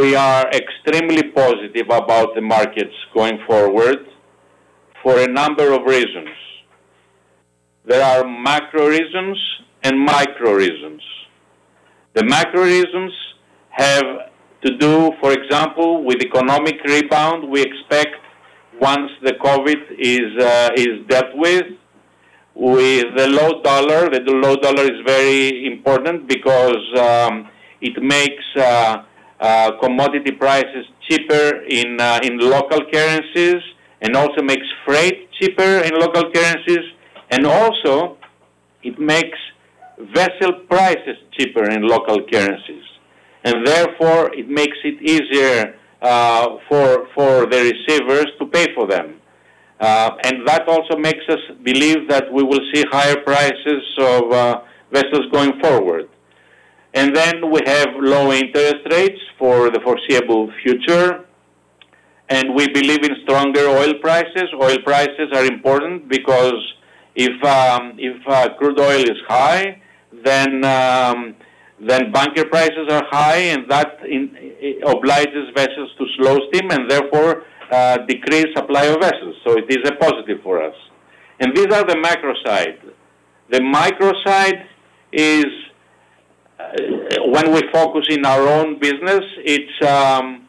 we are extremely positive about the markets going forward for a number of reasons. There are macro reasons and micro reasons. The macro reasons have to do, for example, with economic rebound. We expect once the COVID is uh, is dealt with, with the low dollar. The low dollar is very important because um, it makes uh, uh, commodity prices cheaper in uh, in local currencies, and also makes freight cheaper in local currencies, and also it makes vessel prices cheaper in local currencies, and therefore it makes it easier uh, for for the receivers to pay for them. Uh, and that also makes us believe that we will see higher prices of uh, vessels going forward. And then we have low interest rates for the foreseeable future. And we believe in stronger oil prices. Oil prices are important because if, um, if uh, crude oil is high, then, um, then bunker prices are high and that in, obliges vessels to slow steam and therefore uh, decrease supply of vessels. So it is a positive for us. And these are the macro side. The micro side is when we focus in our own business, it's um,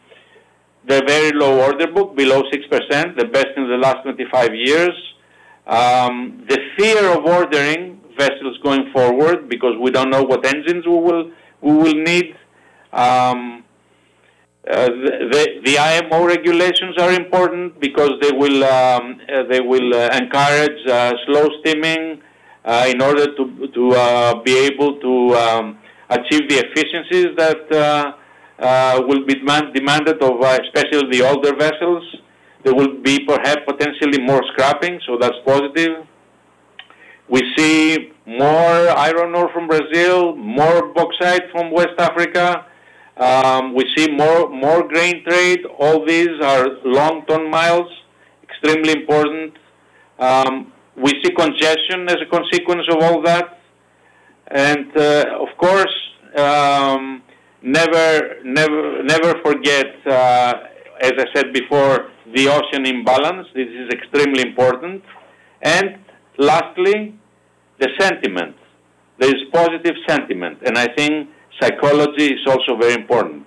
the very low order book, below 6%, the best in the last 25 years. Um, the fear of ordering vessels going forward because we don't know what engines we will we will need. Um, uh, the, the, IMO regulations are important because they will um, uh, they will uh, encourage uh, slow steaming uh, in order to to be able to um, achieve the efficiencies that will be demand, demanded of especially the older vessels. There will be perhaps potentially more scrapping, so that's positive. We see more iron ore from Brazil, more bauxite from West Africa. Um, we see more more grain trade. All these are long ton miles, extremely important. Um, we see congestion as a consequence of all that, and uh, of course, um, never never never forget. Uh, as I said before, the ocean imbalance. This is extremely important, and lastly, the sentiment. There is positive sentiment, and I think psychology is also very important.